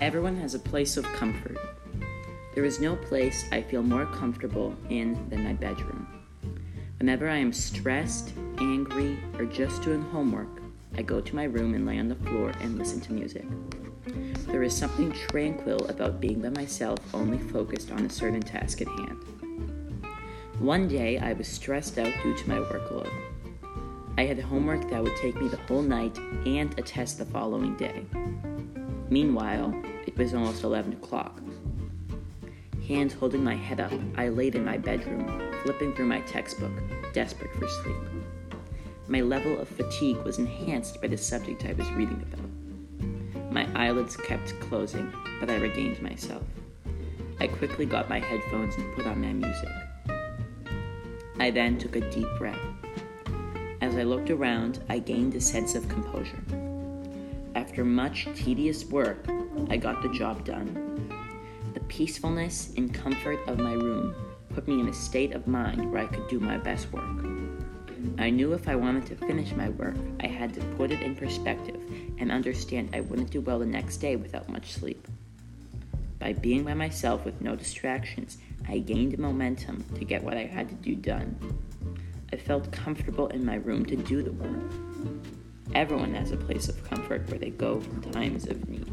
Everyone has a place of comfort. There is no place I feel more comfortable in than my bedroom. Whenever I am stressed, angry, or just doing homework, I go to my room and lay on the floor and listen to music. There is something tranquil about being by myself, only focused on a certain task at hand. One day, I was stressed out due to my workload. I had homework that would take me the whole night and a test the following day. Meanwhile, it was almost 11 o'clock. Hands holding my head up, I laid in my bedroom, flipping through my textbook, desperate for sleep. My level of fatigue was enhanced by the subject I was reading about. My eyelids kept closing, but I regained myself. I quickly got my headphones and put on my music. I then took a deep breath. As I looked around, I gained a sense of composure. After much tedious work, I got the job done the peacefulness and comfort of my room put me in a state of mind where I could do my best work. I knew if I wanted to finish my work, I had to put it in perspective and understand I wouldn't do well the next day without much sleep. By being by myself with no distractions, I gained momentum to get what I had to do done. I felt comfortable in my room to do the work. Everyone has a place of comfort where they go in times of need.